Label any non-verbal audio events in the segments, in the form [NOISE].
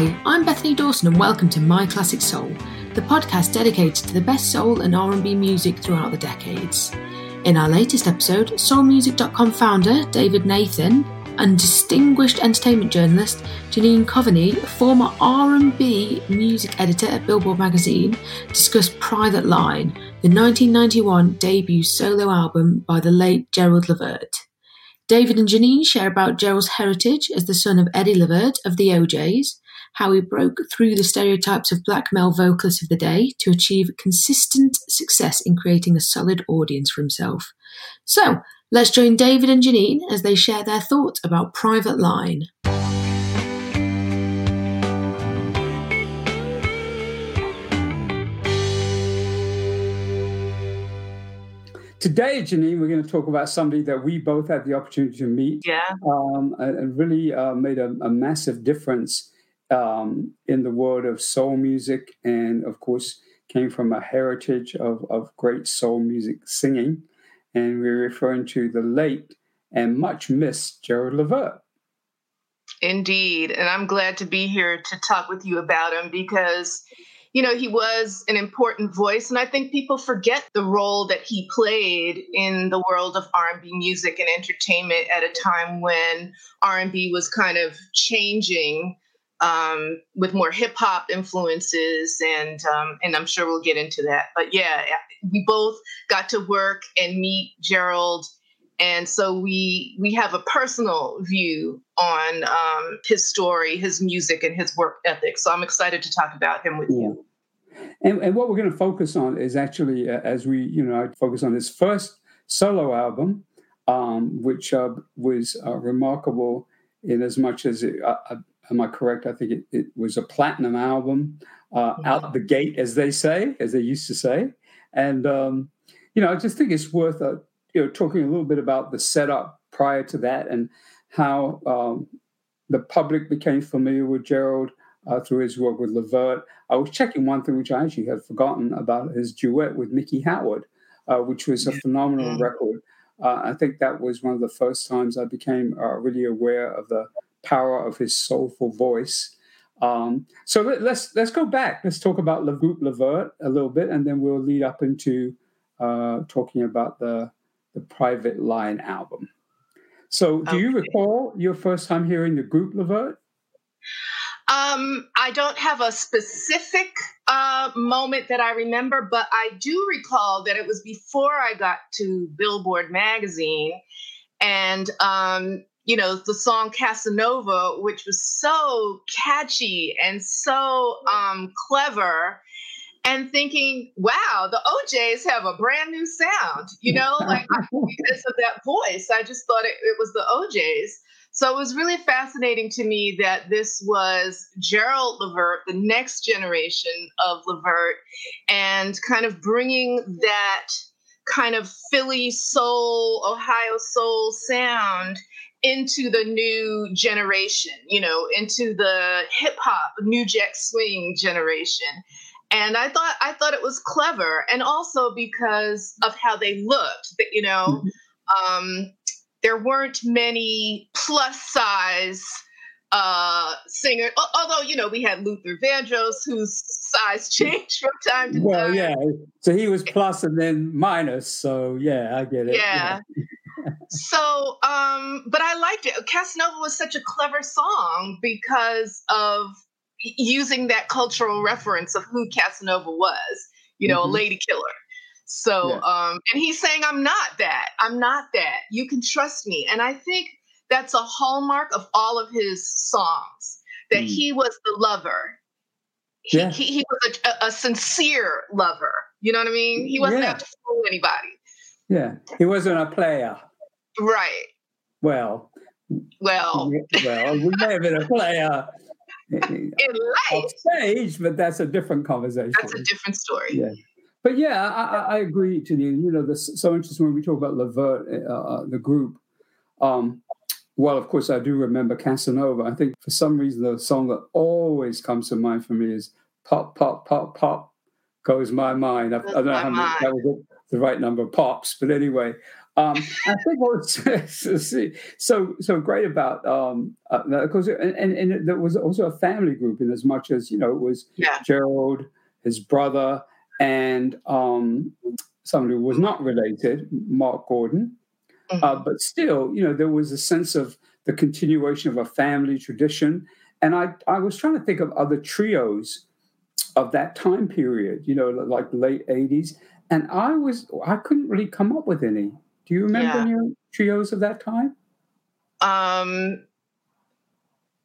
Hi, I'm Bethany Dawson and welcome to My Classic Soul, the podcast dedicated to the best soul and R&B music throughout the decades. In our latest episode, soulmusic.com founder David Nathan and distinguished entertainment journalist Janine Coveney, former R&B music editor at Billboard magazine, discuss Private Line, the 1991 debut solo album by the late Gerald Levert. David and Janine share about Gerald's heritage as the son of Eddie Levert of the O'Jays, how he broke through the stereotypes of black male vocalists of the day to achieve consistent success in creating a solid audience for himself. So, let's join David and Janine as they share their thoughts about Private Line. Today, Janine, we're going to talk about somebody that we both had the opportunity to meet. Yeah. Um, and really uh, made a, a, massive difference um, in the world of soul music, and of course, came from a heritage of, of great soul music singing. And we're referring to the late and much missed Gerald Levert. Indeed. And I'm glad to be here to talk with you about him because, you know, he was an important voice. And I think people forget the role that he played in the world of R&B music and entertainment at a time when R&B was kind of changing um, with more hip hop influences, and um, and I'm sure we'll get into that. But yeah, we both got to work and meet Gerald, and so we we have a personal view on um, his story, his music, and his work ethic. So I'm excited to talk about him with you. And, and, what we're going to focus on is actually, uh, as we, you know, focus on his first solo album, um, which uh, was uh, remarkable in as much as it, uh, Am I correct? I think it, it was a platinum album uh, out the gate, as they say, as they used to say. And um, you know, I just think it's worth uh, you know talking a little bit about the setup prior to that and how um, the public became familiar with Gerald uh, through his work with Levert. I was checking one thing which I actually had forgotten about his duet with Miki Howard, uh, which was a phenomenal record. Uh, I think that was one of the first times I became uh, really aware of the power of his soulful voice. Um, so let, us let's, let's go back. Let's talk about Le Groupe Levert a little bit, and then we'll lead up into uh, talking about the the Private Line album. So, do okay. you recall your first time hearing the group Levert? Um, I don't have a specific uh, moment that I remember, but I do recall that it was before I got to Billboard magazine, and um, you know, the song Casanova, which was so catchy and so um, clever, and thinking, wow, the O'Jays have a brand new sound, you know, [LAUGHS] like because of that voice. I just thought it, it was the O'Jays So it was really fascinating to me that this was Gerald Levert, the next generation of Levert, and kind of bringing that kind of Philly soul, Ohio soul sound into the new generation, you know, into the hip hop, new jack swing generation. And I thought I thought it was clever, and also because of how they looked. That you know, mm-hmm. um, there weren't many plus size uh singer although you know we had luther vandross whose size [LAUGHS] changed from time to well, time. well yeah. So he was plus and then minus. So yeah i get it. Yeah, yeah so, um, but I liked it. Casanova was such a clever song because of using that cultural reference of who Casanova was, you know, mm-hmm. a lady killer. So, yeah. um, and he's saying, I'm not that. I'm not that. You can trust me. And I think that's a hallmark of all of his songs that mm. he was the lover. He, yeah. he, he was a, a, sincere lover. You know what I mean? He wasn't yeah. out to fool anybody. Yeah. He wasn't a player. Right. Well. Well. Well, we may have been a player [LAUGHS] in life stage, but that's a different conversation. That's a different story. Yeah. But yeah, I, I agree, Janine. You know, this so interesting when we talk about Levert, uh, uh, the group. Um, well, of course, I do remember Casanova. I think for some reason, the song that always comes to mind for me is "Pop, Pop, Pop, Pop." Goes my mind. I, I don't know how many, that was the right number of pops, but anyway, Um, I think what's [LAUGHS] so so great about um, uh, because and, and, and there was also a family group in as much as you know it was Yeah. Gerald, his brother, and um, somebody who was not related, Mark Gordon. Uh, Mhm. but still, you know, there was a sense of the continuation of a family tradition. And I, I was trying to think of other trios of that time period, you know, like late 80s. And I was, I couldn't really come up with any. Do you remember Yeah. any trios of that time? Um,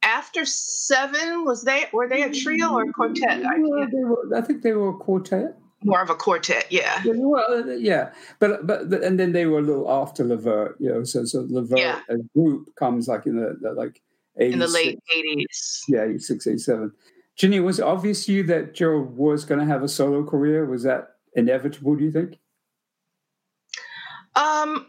After 7, was they were they a trio or a quartet? I, they were, I think they were a quartet. more of a quartet, yeah. Yeah, well, uh, yeah, but but and then they were a little after Levert, you know. So so Levert Yeah. as group comes like in the, the like In the late eighties. yeah, 86, 87. Ginny, was it obvious to you that Gerald was going to have a solo career? Was that inevitable? Do you think? Um,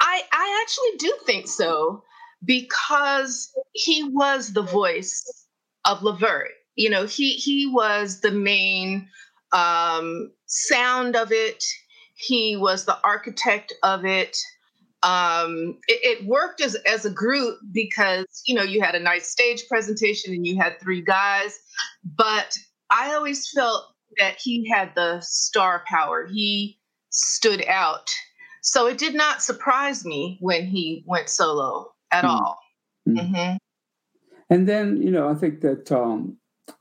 I I actually do think so because he was the voice of Levert. You know, he he was the main um, sound of it. He was the architect of it. Um, it, it worked as as a group because you know you had a nice stage presentation and you had three guys, but I always felt that he had the star power. He stood out. So it did not surprise me when he went solo at Hmm. all. Hmm. Mhm. And then, you know, I think that um,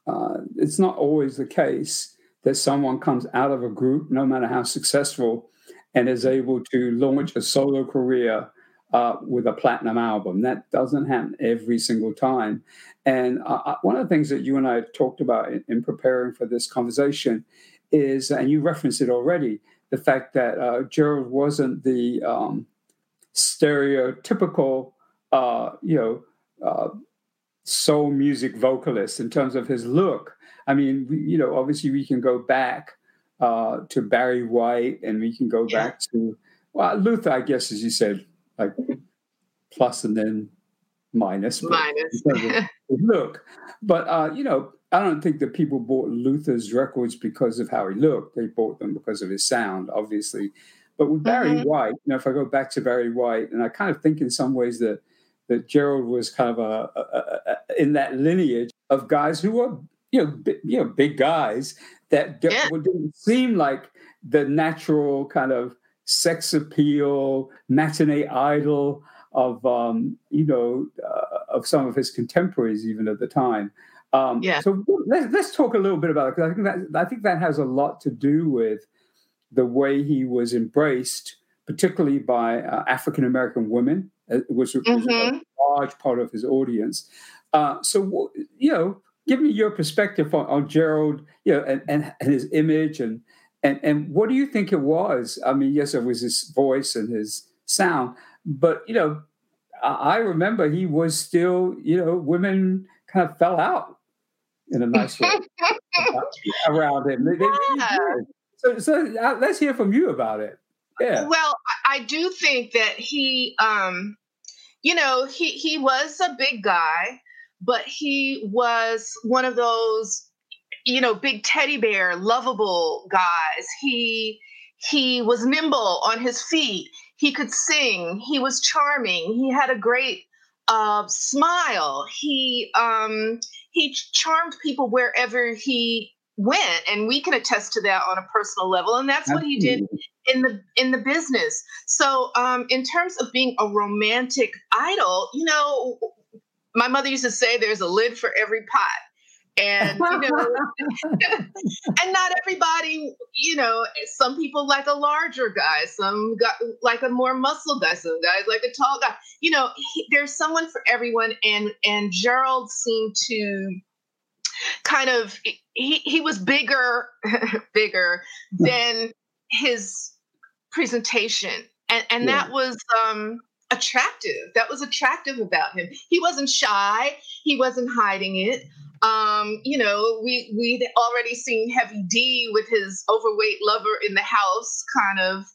uh, it's not always the case that someone comes out of a group, no matter how successful, and is able to launch a solo career uh, with a platinum album. That doesn't happen every single time. And uh, uh, one of the things that you and I talked about in, in preparing for this conversation is, and you referenced it already, the fact that uh, Gerald wasn't the um, stereotypical, uh, you know, uh, soul music vocalist in terms of his look. I mean, we, you know, obviously we can go back uh, to Barry White, and we can go Yeah. back to well, Luther, I guess, as you said, like plus and then minus. but Minus. in terms of his look, but uh, you know, I don't think that people bought Luther's records because of how he looked. They bought them because of his sound, obviously. But with Barry Mhm. White, you know, if I go back to Barry White, and I kind of think in some ways that that Gerald was kind of a, a, a, in that lineage of guys who were you know bi- you know big guys that Yeah. didn't seem like the natural kind of sex appeal matinee idol of um, you know uh, of some of his contemporaries even at the time. Um, Yeah. So let's, let's talk a little bit about it because I think that I think that has a lot to do with the way he was embraced, particularly by uh, African American women, uh, which was Mhm. a large part of his audience. Uh, so you know, give me your perspective on, on Gerald, you know, and, and, and his image and and and what do you think it was? I mean, yes, it was his voice and his sound, but you know, I, I remember he was still, you know, women kind of fell out in a nice way [LAUGHS] around him. They- they really Yeah. did. So, so uh, let's hear from you about it. Yeah. Well, I- I do think that he, um, you know, he he was a big guy, but he was one of those, you know, big teddy bear, lovable guys. He he was nimble on his feet. He could sing. He was charming. He had a great uh, smile. He um, he charmed people wherever he went, and we can attest to that on a personal level. And that's what he did in the in the business. So um, in terms of being a romantic idol, you know, my mother used to say there's a lid for every pot. And you know, [LAUGHS] and not everybody, you know, some people like a larger guy, some got like a more muscle guy, some guys like a tall guy. You know, he, there's someone for everyone, and and Gerald seemed to kind of he he was bigger, [LAUGHS] bigger than his presentation, and and Yeah. that was um attractive. That was attractive about him. He wasn't shy. He wasn't hiding it. Um, you know, we we'd already seen Heavy D with his overweight lover in the house kind of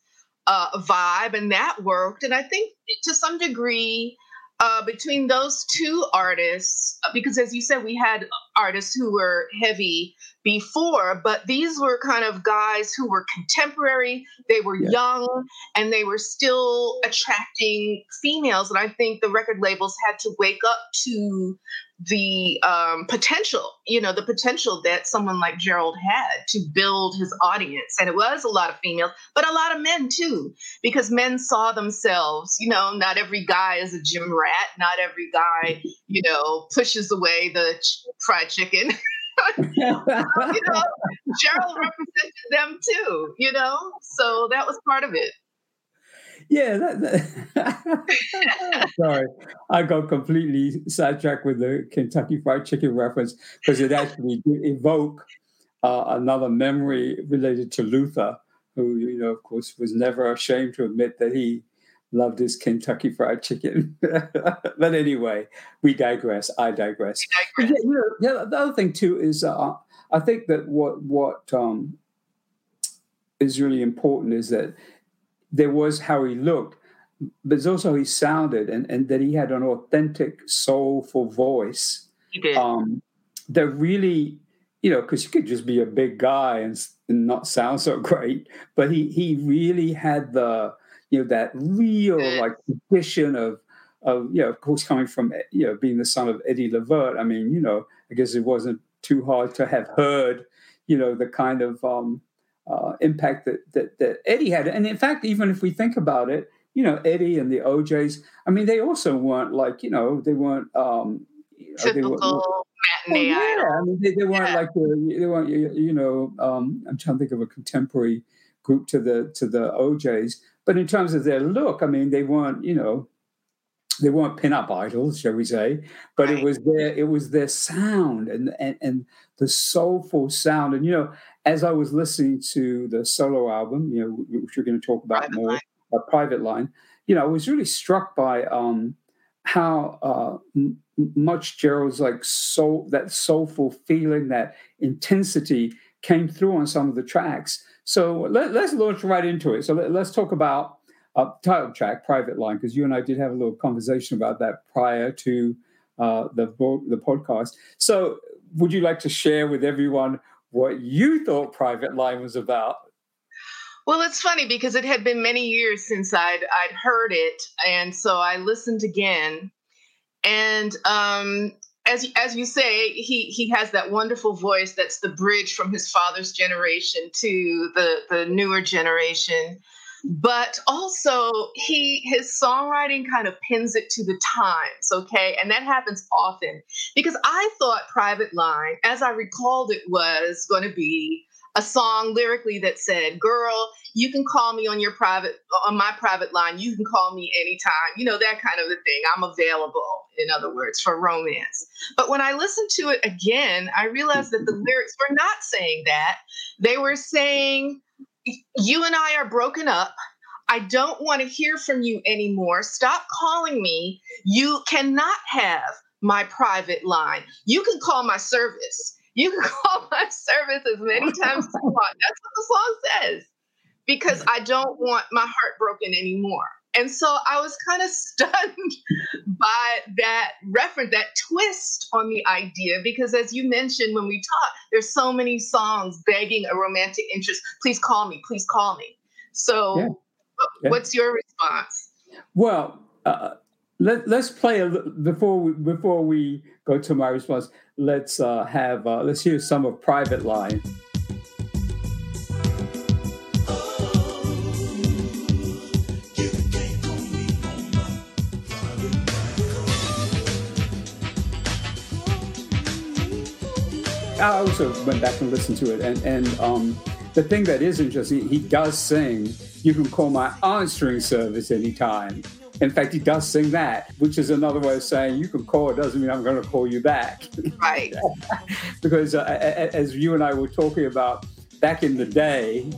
uh, vibe, and that worked. And I think to some degree, uh, between those two artists, because as you said, we had artists who were heavy before, but these were kind of guys who were contemporary, they were yeah. young, and they were still attracting females. And I think the record labels had to wake up to the um, potential, you know, the potential that someone like Gerald had to build his audience. And it was a lot of females, but a lot of men too, because men saw themselves, you know, not every guy is a gym rat, not every guy, you know, pushes away the ch- fried chicken. [LAUGHS] you know, [LAUGHS] Gerald represented them too, you know, so that was part of it. Yeah, that, that [LAUGHS] sorry, I got completely sidetracked with the Kentucky Fried Chicken reference because it actually did evoke uh, another memory related to Luther, who you know, of course, was never ashamed to admit that he loved his Kentucky Fried Chicken. [LAUGHS] but anyway, we digress. I digress. digress. Yeah, you know, the other thing too is uh, I think that what what um, is really important is that there was how he looked, but there's also how he sounded, and, and that he had an authentic, soulful voice. He did. Um, that really, you know, because you could just be a big guy and, and not sound so [LAUGHS] great, but he he really had the you know that real like tradition of of you know of course coming from you know being the son of Eddie Levert. I mean, you know, I guess it wasn't too hard to have heard you know the kind of um, uh, impact that, that, that Eddie had. And in fact, even if we think about it, you know, Eddie and the O'Jays. I mean, they also weren't like, you know, they weren't. Um, Typical they weren't, matinee yeah, I mean, they, they weren't yeah. like the, they weren't, you know, um, I'm trying to think of a contemporary group to the to the O'Jays, but in terms of their look, I mean, they weren't, you know, they weren't pin-up idols, shall we say, but right. it was their it was their sound and, and and the soulful sound. And you know, as I was listening to the solo album, you know, which we're going to talk about private more, a private line, you know, I was really struck by um, how uh, m- much Gerald's like soul, that soulful feeling, that intensity came through on some of the tracks. So let, us launch right into it. So let, us talk about uh, title track, Private Line, because you and I did have a little conversation about that prior to uh, the the podcast. So, would you like to share with everyone what you thought Private Line was about? Well, it's funny because it had been many years since I'd I'd heard it, and so I listened again. And um, as as you say, he he has that wonderful voice that's the bridge from his father's generation to the the newer generation. But also he his songwriting kind of pins it to the times okay? And that happens often. Because i thought private line as i recalled it was going to be a song lyrically that said girl you can call me on your private on my private line you can call me anytime you know that kind of a thing i'm available in other words for romance but when i listened to it again i realized that the mm-hmm. lyrics were not saying that they were saying you and I are broken up. I don't want to hear from you anymore. Stop calling me. You cannot have my private line. You can call my service. You can [LAUGHS] call my service as many times as you want. That's what the song says. Because I don't want my heart broken anymore. And so I was kind of [LAUGHS] stunned by that reference, that twist on the idea, because as you mentioned when we talked, there's so many songs begging a romantic interest. Please call me, please call me. So, yeah. Yeah. what's your response? Well, uh, let, us play a, before we, before we go to my response. Let's uh, have uh, let's hear some of Private Line. I also went back and listened to it, and and um, the thing that is interesting, he does sing. You can call my answering service anytime. In fact, he does sing that, which is another way of saying you can call. It doesn't mean I'm going to call you back. Right. [LAUGHS] because uh, as you and I were talking about back in the day,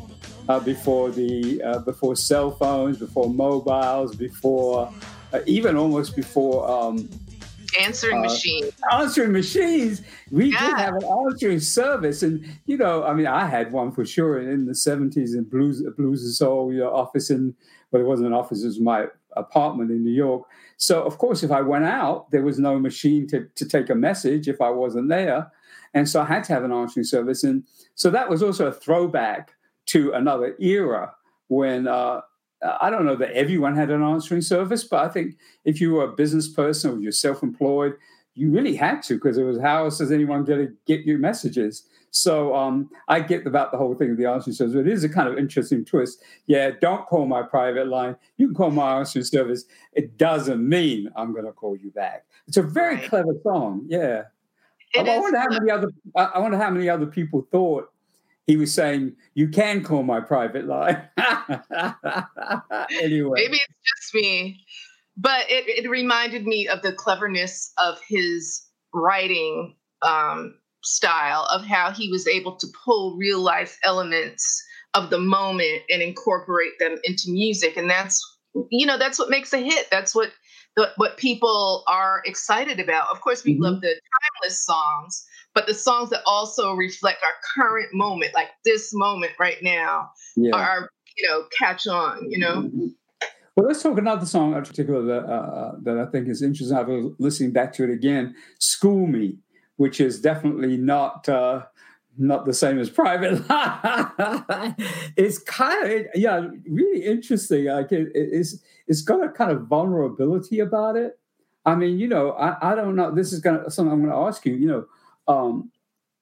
uh, before the uh, before cell phones, before mobiles, before uh, even almost before um, answering uh, machines. Answering machines. We yeah. did have an answering service, and you know, I mean, I had one for sure in the seventies in blues, blues and soul. Your know, office in, but it wasn't an office. It was my apartment in New York. So, of course, if I went out, there was no machine to, to take a message if I wasn't there. And so I had to have an answering service. And so that was also a throwback to another era when uh, I don't know that everyone had an answering service, but I think if you were a business person or you're self employed, you really had to because it was how else is anyone going to get your messages? So um, I get about the whole thing of the answering service. But it is a kind of interesting twist. Yeah, don't call my private line. You can call my answering service. It doesn't mean I'm going to call you back. It's a very right. clever song. Yeah. I, I wonder how many other I wonder how many other people thought he was saying you can call my private line. [LAUGHS] anyway, maybe it's just me, but it, it reminded me of the cleverness of his writing um, style, of how he was able to pull real life elements of the moment and incorporate them into music, and that's you know that's what makes a hit. That's what the, what people are excited about. Of course, we mm-hmm. love the timeless songs but the songs that also reflect our current moment, like this moment right now, yeah. are you know catch on. You know. Mm-hmm. Well, let's talk another song in particular that uh, that I think is interesting. I was listening back to it again, "School Me," which is definitely not. Uh, not the same as private [LAUGHS] it's kind of yeah really interesting like it, it's it's got a kind of vulnerability about it i mean you know i, I don't know this is gonna something i'm gonna ask you you know um,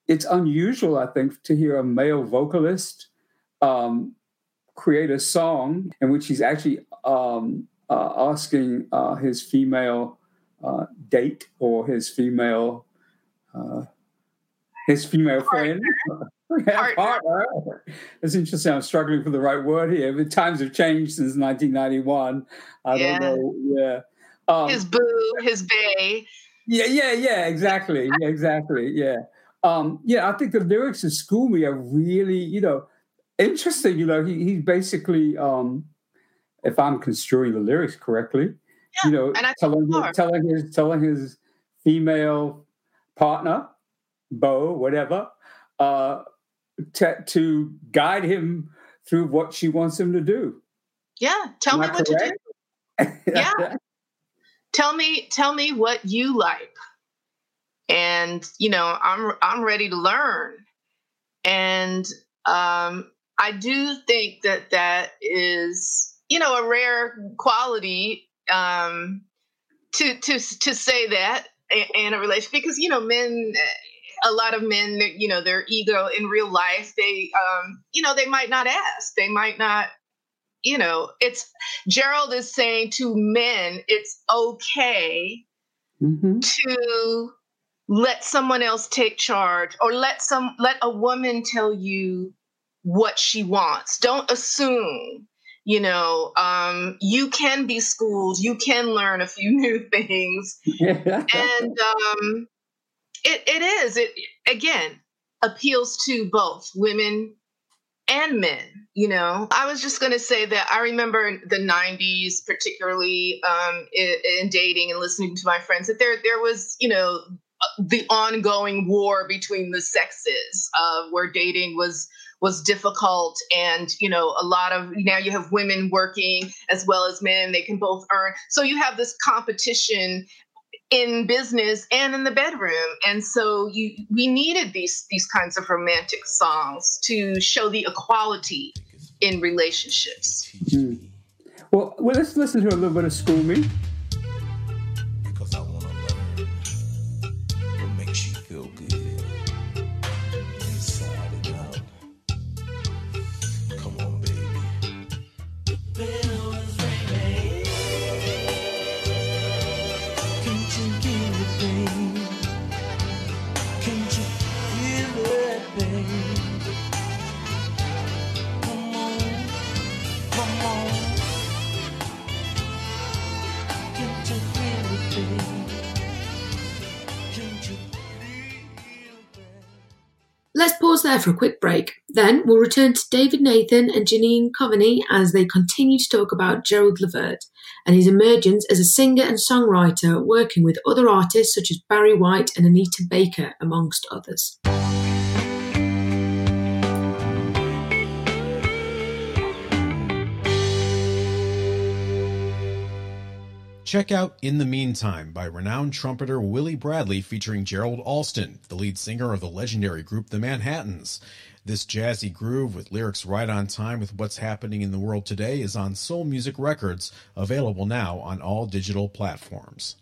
it's unusual, I think, to hear a male vocalist um, create a song in which he's actually um, uh, asking uh, his female uh, date or his female uh, his female friend. [LAUGHS] partner. It's interesting. I'm struggling for the right word here. But times have changed since 1991. I yeah. don't know. Yeah. Um, his boo, his bay. Yeah, yeah, yeah, exactly. [LAUGHS] Yeah, exactly. Yeah. Um, yeah, I think the lyrics of School Me are really, you know, interesting. You know, he he basically, um, if I'm construing the lyrics correctly, yeah, you know, telling his, telling his telling his female partner, beau, whatever, uh, to, to guide him through what she wants him to do. Yeah, tell Am me what correct? to do. Yeah tell me tell me what you like and you know i'm i'm ready to learn and um i do think that that is you know a rare quality um to to to say that in a relationship because you know men a lot of men you know their ego in real life they um you know they might not ask they might not you know, it's Gerald is saying to men, it's okay mm-hmm. to let someone else take charge or let some let a woman tell you what she wants. Don't assume you know um, you can be schooled you can learn a few [LAUGHS] new things. And um, it, it is it again appeals to both women and men you know? I was just going to say that i remember the 90s particularly um, in, in, dating and listening to my friends that there there was you know uh, the ongoing war between the sexes uh, where dating was was difficult and you know a lot of now you have women working as well as men they can both earn. So you have this competition in business and in the bedroom and so you we needed these these kinds of romantic songs to show the equality in relationships. Mm. well, well let's listen to a little bit of school me pause there for a quick break. Then we'll return to David Nathan and Janine Coveney as they continue to talk about Gerald Levert and his emergence as a singer and songwriter, working with other artists such as Barry White and Anita Baker, amongst others. Check out In the Meantime by renowned trumpeter Willie Bradley featuring Gerald Alston, the lead singer of the legendary group The Manhattans. This jazzy groove with lyrics right on time with what's happening in the world today is on Soul Music Records, available now on all digital platforms.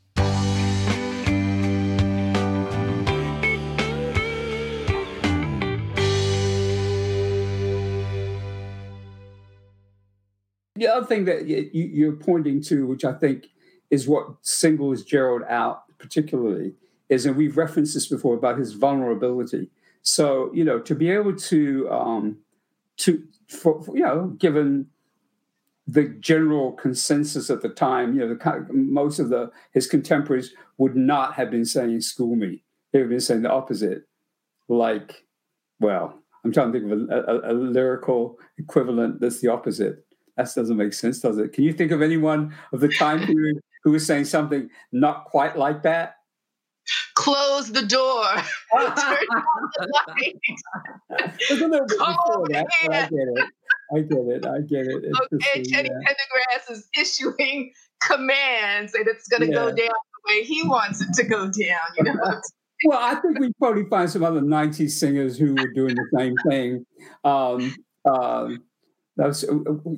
The other thing that you're pointing to, which I think is what singles Gerald out particularly, is, and we've referenced this before about his vulnerability. So, you know, to be able to, um, to, for, you know, given the general consensus at the time, you know, the most of the his contemporaries would not have been saying "school me." They would have been saying the opposite. Like, well, I'm trying to think of a, a, a lyrical equivalent that's the opposite. That doesn't make sense, does it? Can you think of anyone of the time [LAUGHS] period who was saying something not quite like that? Close the door. [LAUGHS] Turn [LAUGHS] on the lights. Come over that, I get it. I get it. I get it. Okay, Teddy yeah. Pendergrass is issuing [LAUGHS] commands, and it's going to yeah. go down the way he wants it to go down. You know. well, I think we probably find some other '90s singers who were doing the same thing. Um, um, was, uh,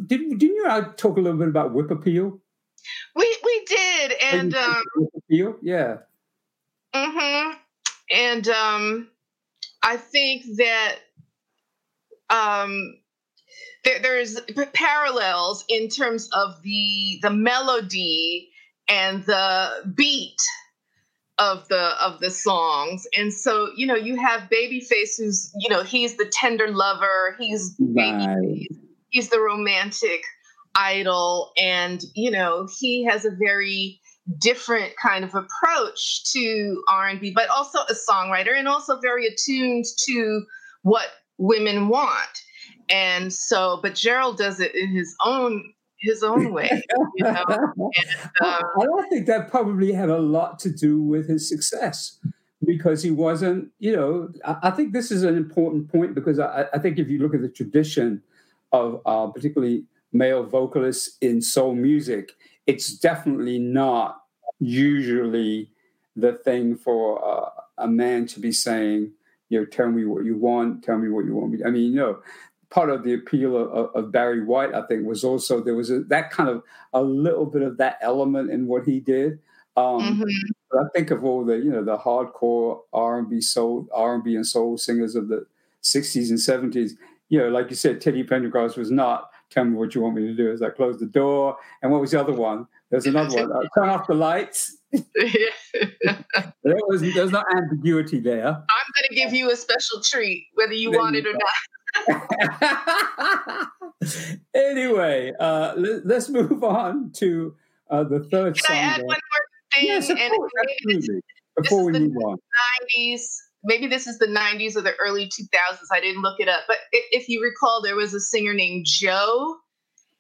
did, didn't you talk a little bit about whip appeal? We we did, and um, whip yeah. Mm-hmm. And um, I think that um, there, there's parallels in terms of the the melody and the beat of the of the songs and so you know you have babyface who's you know he's the tender lover he's right. he's the romantic idol and you know he has a very different kind of approach to r&b but also a songwriter and also very attuned to what women want and so but gerald does it in his own his own [LAUGHS] way you know? and, uh, i don't think that probably had a lot to do with his success because he wasn't you know i, I think this is an important point because I, I, think if you look at the tradition of uh, particularly male vocalists in soul music it's definitely not usually the thing for uh, a man to be saying you know, tell me what you want, tell me what you want me. I mean, you know, part of the appeal of, of, Barry White, I think, was also there was a, that kind of a little bit of that element in what he did. Um, mm-hmm. I think of all the you know the hardcore R and B soul R and B and soul singers of the '60s and '70s. You know, like you said, Teddy Pendergrass was not tell me what you want me to do as I close the door. And what was the other one? There's another one. Uh, turn off the lights. [LAUGHS] there was there's no ambiguity there. I'm going to give you a special treat, whether you there want you it or not. [LAUGHS] anyway, uh, let, us move on to uh, the third Can song. I add one more thing? Yes, of course, absolutely. Before we move on. 90s, maybe this is the 90s or the early 2000s. I didn't look it up. But if you recall, there was a singer named Joe.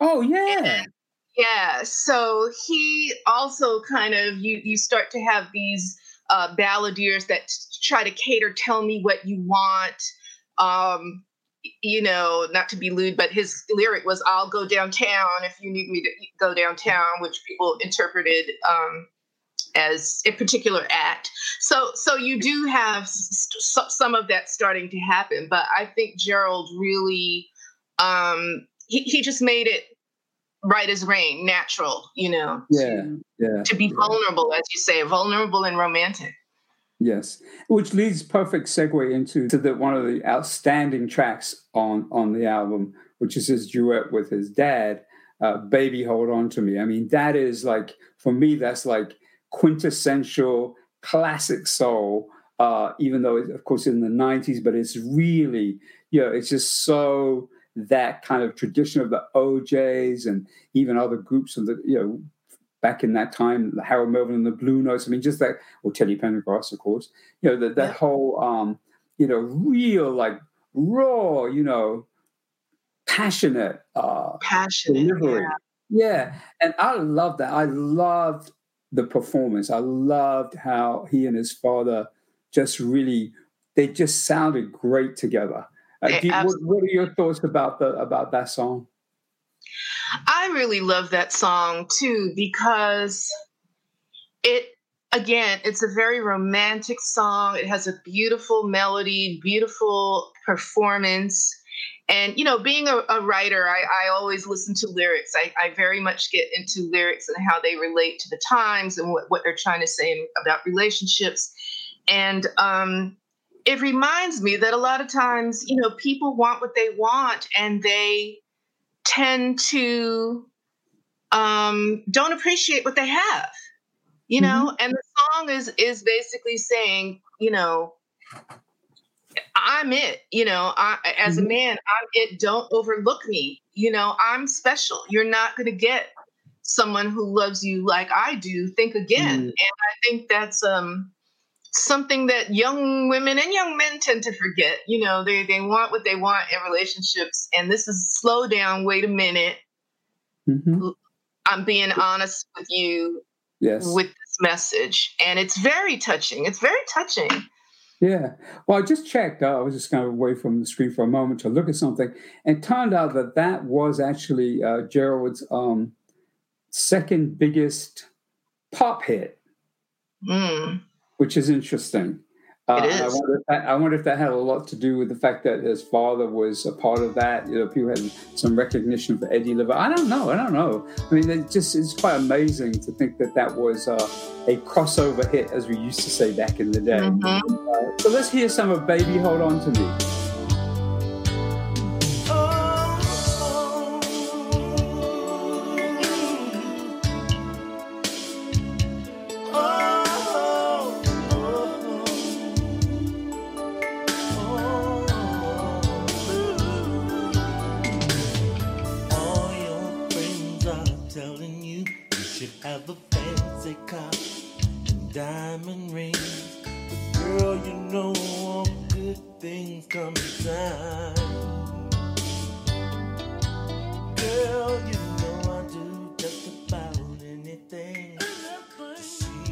Oh, yeah. And, yeah. So he also kind of, you, you start to have these uh, balladeers that try to cater, tell me what you want. Um, you know, not to be lewd, but his lyric was, I'll go downtown if you need me to go downtown, which people interpreted um, as a particular act. So, so you do have st- some of that starting to happen, but I think Gerald really, um, he, he just made it right as rain, natural, you know. Yeah, to, yeah. To be vulnerable, as you say, vulnerable and romantic. Yes, which leads perfect segue into to the one of the outstanding tracks on on the album, which is his duet with his dad, uh, "Baby Hold On to Me." I mean, that is like for me, that's like quintessential classic soul. Uh, even though, it's, of course, in the '90s, but it's really, you know, it's just so that kind of tradition of the O'Jays and even other groups of the, you know, back in that time, Harold Melvin and the Blue Notes. I mean, just that, or Teddy Pendergrass, of course. You know, that that yeah. whole, um, you know, real like raw, you know, passionate, uh, passionate delivery. Yeah. yeah, and I love that. I loved the performance. I loved how he and his father just really they just sounded great together. Uh, you, what, what, are your thoughts about the about that song? I really love that song too because it again, it's a very romantic song. It has a beautiful melody, beautiful performance. And, you know, being a, a writer, I, I, always listen to lyrics. I, I, very much get into lyrics and how they relate to the times and what, what they're trying to say about relationships. And um, it reminds me that a lot of times, you know, people want what they want and they tend to um, don't appreciate what they have you know mm-hmm. and the song is is basically saying you know i'm it you know I, as mm-hmm. a man i'm it don't overlook me you know i'm special you're not going to get someone who loves you like i do think again mm-hmm. and i think that's um something that young women and young men tend to forget you know they they want what they want in relationships and this is slow down wait a minute mm-hmm. i'm being honest with you yes. with this message. And it's very touching. It's very touching. Yeah. Well, I just checked. Uh, I was just kind of away from the screen for a moment to look at something, and turned out that that was actually uh, Gerald's um, second biggest pop hit, mm. which is interesting. Uh, it is. I wonder, that, I wonder, if that, had a lot to do with the fact that his father was a part of that. You know, people had some recognition for Eddie Levert. I don't know. I don't know. I mean, it just it's quite amazing to think that that was uh, a crossover hit, as we used to say back in the day. Mm-hmm. Uh, so let's hear some of "Baby Hold On to Me."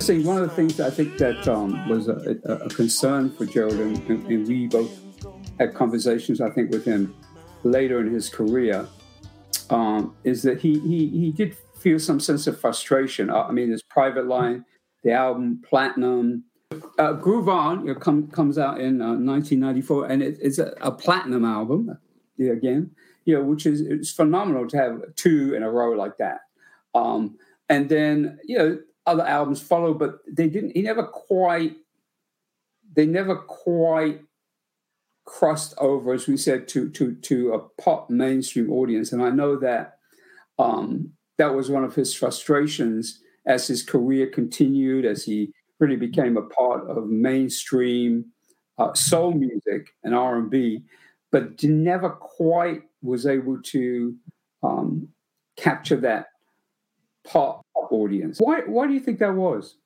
One of the things that I think that um, was a, a, concern for Gerald, and, and, we both had conversations, I think, with him later in his career, um, is that he, he he did feel some sense of frustration. I mean, his private line, the album Platinum, uh, Groove On you know, come, comes out in uh, 1994, and it, it's a, a, platinum album yeah, again, you know, which is it's phenomenal to have two in a row like that. Um, and then you know other albums followed, but they didn't. He never quite. They never quite crossed over, as we said, to to to a pop mainstream audience. And I know that um, that was one of his frustrations as his career continued, as he really became a part of mainstream uh, soul music and R and B, but never quite was able to um, capture that pop audience. Why why do you think that was?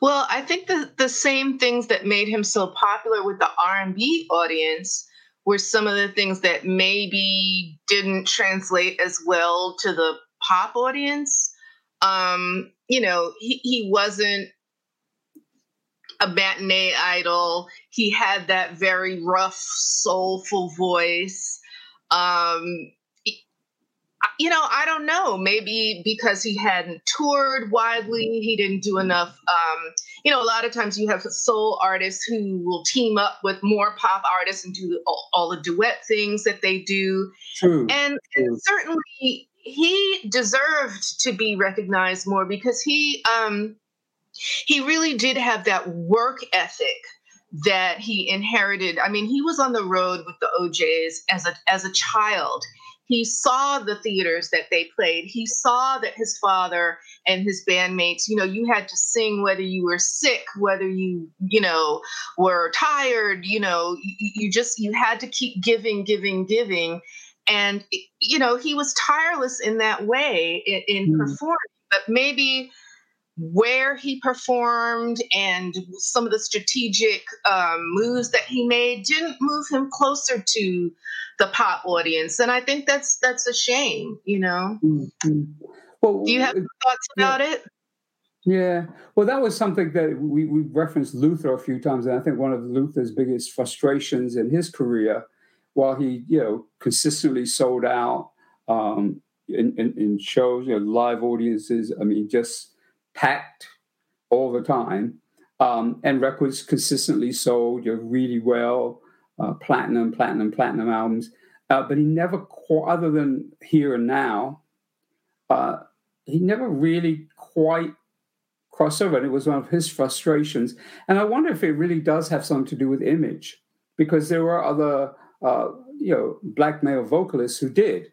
Well, I think the the same things that made him so popular with the R&B audience were some of the things that maybe didn't translate as well to the pop audience. Um, you know, he, he wasn't a matinee idol. He had that very rough, soulful voice. Um, you know, I don't know. Maybe because he hadn't toured widely, he didn't do enough. Um, you know, a lot of times you have soul artists who will team up with more pop artists and do all, all the duet things that they do. True. And, True. and, certainly he deserved to be recognized more because he um, he really did have that work ethic that he inherited. I mean, he was on the road with the O'Jays as a as a child he saw the theaters that they played. He saw that his father and his bandmates, you know, you had to sing whether you were sick, whether you, you know, were tired, you know, you, you just, you had to keep giving, giving, giving. And, you know, he was tireless in that way in, in mm. performing, but maybe where he performed and some of the strategic um, moves that he made didn't move him closer to the pop audience and i think that's that's a shame you know mm-hmm. well do you have thoughts about yeah. it yeah well that was something that we, we referenced luther a few times and i think one of luther's biggest frustrations in his career while he you know consistently sold out um, in, in, in shows you know live audiences i mean just packed all the time, um, and records consistently sold, you know, really well, uh, platinum, platinum, platinum albums. Uh, but he never, quite, other than here and now, uh, he never really quite crossed over. And it was one of his frustrations. And I wonder if it really does have something to do with image, because there were other, uh, you know, black male vocalists who did.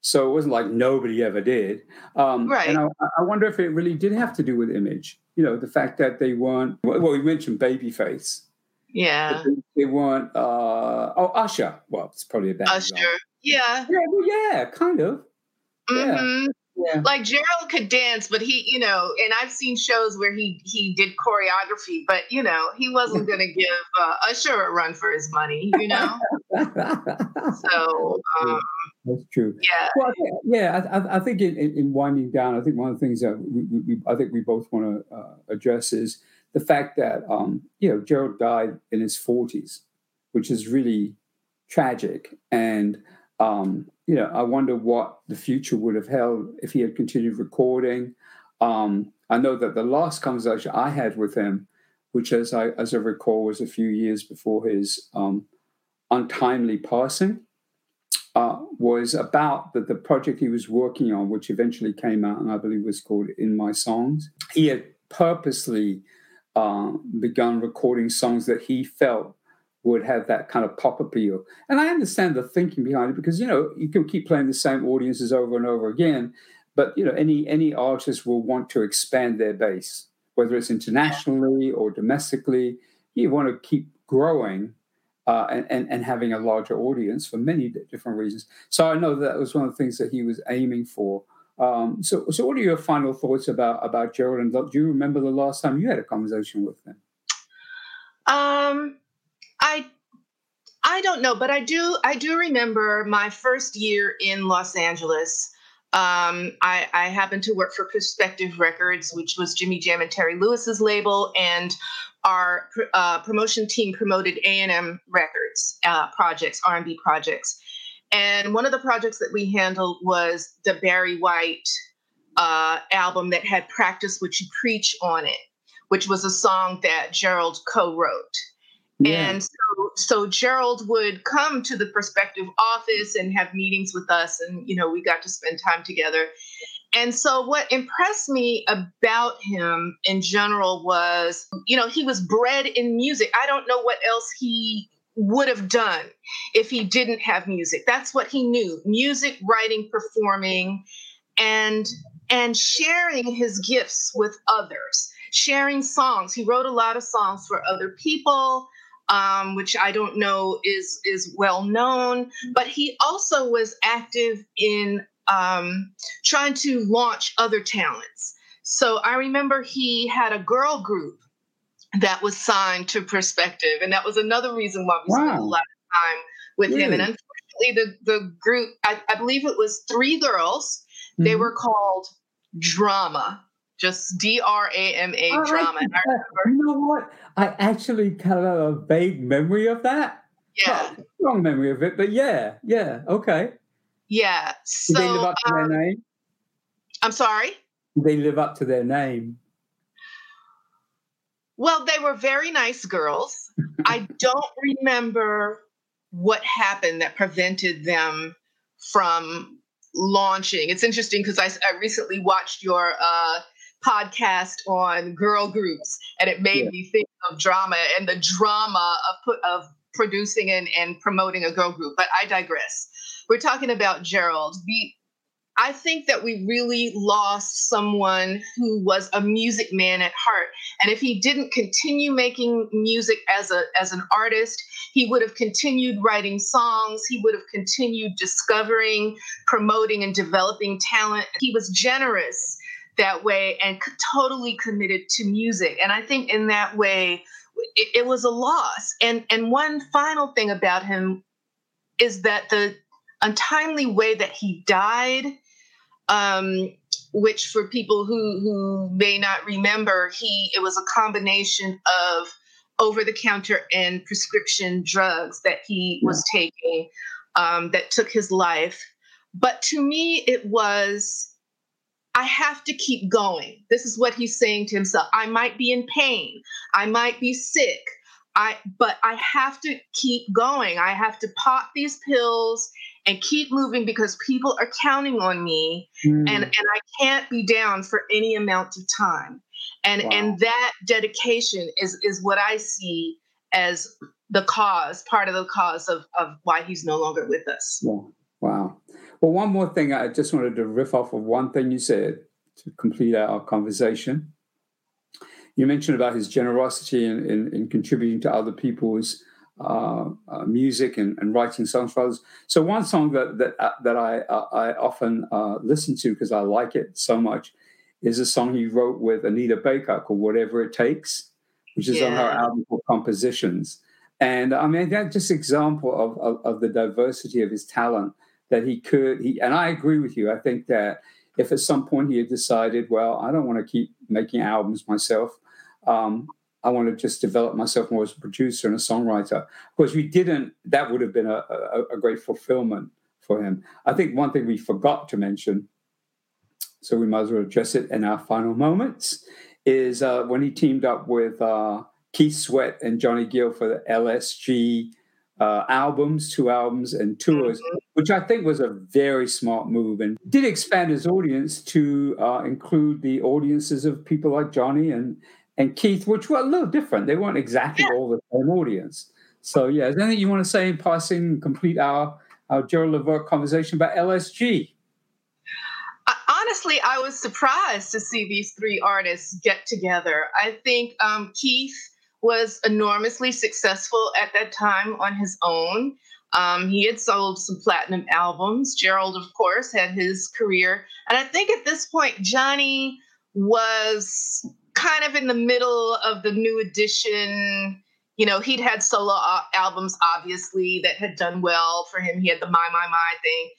So it wasn't like nobody ever did. Um, right. And I, I, wonder if it really did have to do with image. You know, the fact that they weren't, well, we mentioned Babyface. Yeah. They, weren't, uh, oh, Usher. Well, it's probably a bad Usher. Example. Yeah. Yeah, well, yeah, kind of. Mm-hmm. Yeah. Yeah. Like Gerald could dance, but he, you know, and I've seen shows where he he did choreography, but you know, he wasn't going [LAUGHS] to give uh, Usher a run for his money, you know. [LAUGHS] so um, that's true. Yeah, well, yeah. I, I think in, in, winding down, I think one of the things that we, we I think we both want to uh, address is the fact that um, you know Gerald died in his forties, which is really tragic and um, you know, I wonder what the future would have held if he had continued recording. Um, I know that the last conversation I had with him, which as I as I recall was a few years before his um, untimely passing, uh, was about the, the project he was working on, which eventually came out and I believe was called In My Songs. He had purposely uh, begun recording songs that he felt would have that kind of pop appeal. And I understand the thinking behind it because you know you can keep playing the same audiences over and over again, but you know any any artist will want to expand their base, whether it's internationally or domestically. You want to keep growing. Uh, and, and, and having a larger audience for many different reasons. So I know that was one of the things that he was aiming for. Um, so, so what are your final thoughts about about Gerald? And do you remember the last time you had a conversation with him? Um, I I don't know, but I do I do remember my first year in Los Angeles. Um, I, I happened to work for Perspective Records, which was Jimmy Jam and Terry Lewis's label, and our uh, promotion team promoted A&M Records uh, projects, R&B projects. And one of the projects that we handled was the Barry White uh, album that had "Practice What You Preach" on it, which was a song that Gerald co-wrote. Yeah. And so, so Gerald would come to the perspective office and have meetings with us, and you know, we got to spend time together. And so, what impressed me about him in general was, you know, he was bred in music. I don't know what else he would have done if he didn't have music. That's what he knew: music, writing, performing, and and sharing his gifts with others. Sharing songs. He wrote a lot of songs for other people um, which I don't know is is well known. But he also was active in um, trying to launch other talents. So I remember he had a girl group that was signed to Perspective, and that was another reason why we wow. spent a lot of time with really? him. And unfortunately, the the group, I, I believe it was three girls. Mm-hmm. They were called Drama just D R A M A drama. You know what? I actually kind of have a vague memory of that. Yeah. Not strong memory of it, but yeah, yeah, okay. Yeah. So, Did they live up to um, their name? I'm sorry? Did they live up to their name? Well, they were very nice girls. I [LAUGHS] don't remember what happened that prevented them from launching. It's interesting because I, I recently watched your uh, podcast on girl groups, and it made yeah. me think of drama and the drama of put of producing and, and promoting a girl group. But I digress. We're talking about Gerald. I think that we really lost someone who was a music man at heart. And if he didn't continue making music as a as an artist, he would have continued writing songs, he would have continued discovering, promoting and developing talent. He was generous that way and totally committed to music. And I think in that way, it, it was a loss. And and one final thing about him is that the untimely way that he died, um, which for people who who may not remember, he it was a combination of over the counter and prescription drugs that he was taking um, that took his life. But to me, it was I have to keep going. This is what he's saying to himself. I might be in pain. I might be sick. I but I have to keep going. I have to pop these pills and keep moving because people are counting on me mm. and and I can't be down for any amount of time. And wow. and that dedication is is what I see as the cause, part of the cause of of why he's no longer with us. Wow. Wow. Well, one more thing I just wanted to riff off of one thing you said to complete our conversation you mentioned about his generosity in, in, in contributing to other people's uh, uh, music and, and, writing songs for others. So one song that that uh, that I uh, I often uh, listen to because I like it so much is a song he wrote with Anita Baker called "Whatever It Takes," which is yeah. on her album called Compositions. And I mean that's just example of, of, of the diversity of his talent that he could. He and I agree with you. I think that if at some point he had decided, well, I don't want to keep making albums myself um, I want to just develop myself more as a producer and a songwriter. Of course, we didn't. That would have been a, a, a great fulfillment for him. I think one thing we forgot to mention, so we might as well address it in our final moments, is uh, when he teamed up with uh, Keith Sweat and Johnny Gill for the LSG uh, albums, two albums, and tours, mm-hmm. which I think was a very smart move and did expand his audience to uh, include the audiences of people like Johnny and and Keith, which were a little different. They weren't exactly yeah. all the same audience. So, yeah, is there anything you want to say in passing, complete our, our Gerald Levert conversation about LSG? Honestly, I was surprised to see these three artists get together. I think um, Keith was enormously successful at that time on his own. Um, he had sold some platinum albums. Gerald, of course, had his career. And I think at this point, Johnny was kind of in the middle of the new edition. You know, he'd had solo albums, obviously, that had done well for him. He had the My My My thing,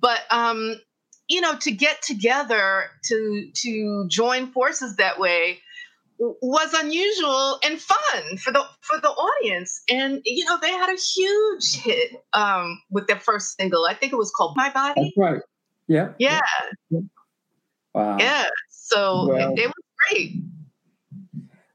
but um, you know, to get together to to join forces that way was unusual and fun for the for the audience. And you know, they had a huge hit um, with their first single. I think it was called My Body. That's right. Yeah. Yeah. yeah. Wow. Yeah. So well, was great.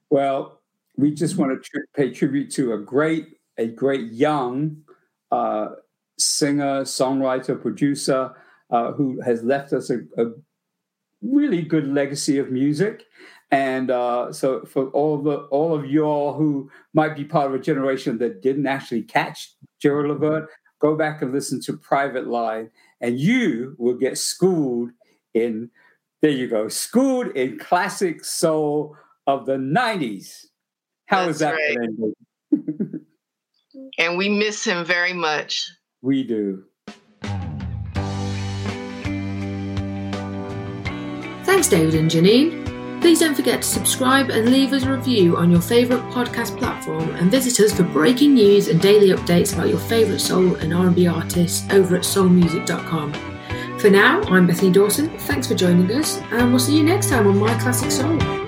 Well, we just want to pay tribute to a great, a great young uh, singer, songwriter, producer uh, who has left us a, a, really good legacy of music. And uh, so, for all the all of y'all who might be part of a generation that didn't actually catch Gerald Levert, go back and listen to Private Line, and you will get schooled in. There you go, schooled in classic soul of the 90s. How That's is that right. and we miss him very much. We do. Thanks, David and Janine. Please don't forget to subscribe and leave us a review on your favourite podcast platform and visit us for breaking news and daily updates about your favourite soul and R&B artists over at soulmusic.com. For now, I'm Bethany Dawson. Thanks for joining us and we'll see you next time on My Classic Soul.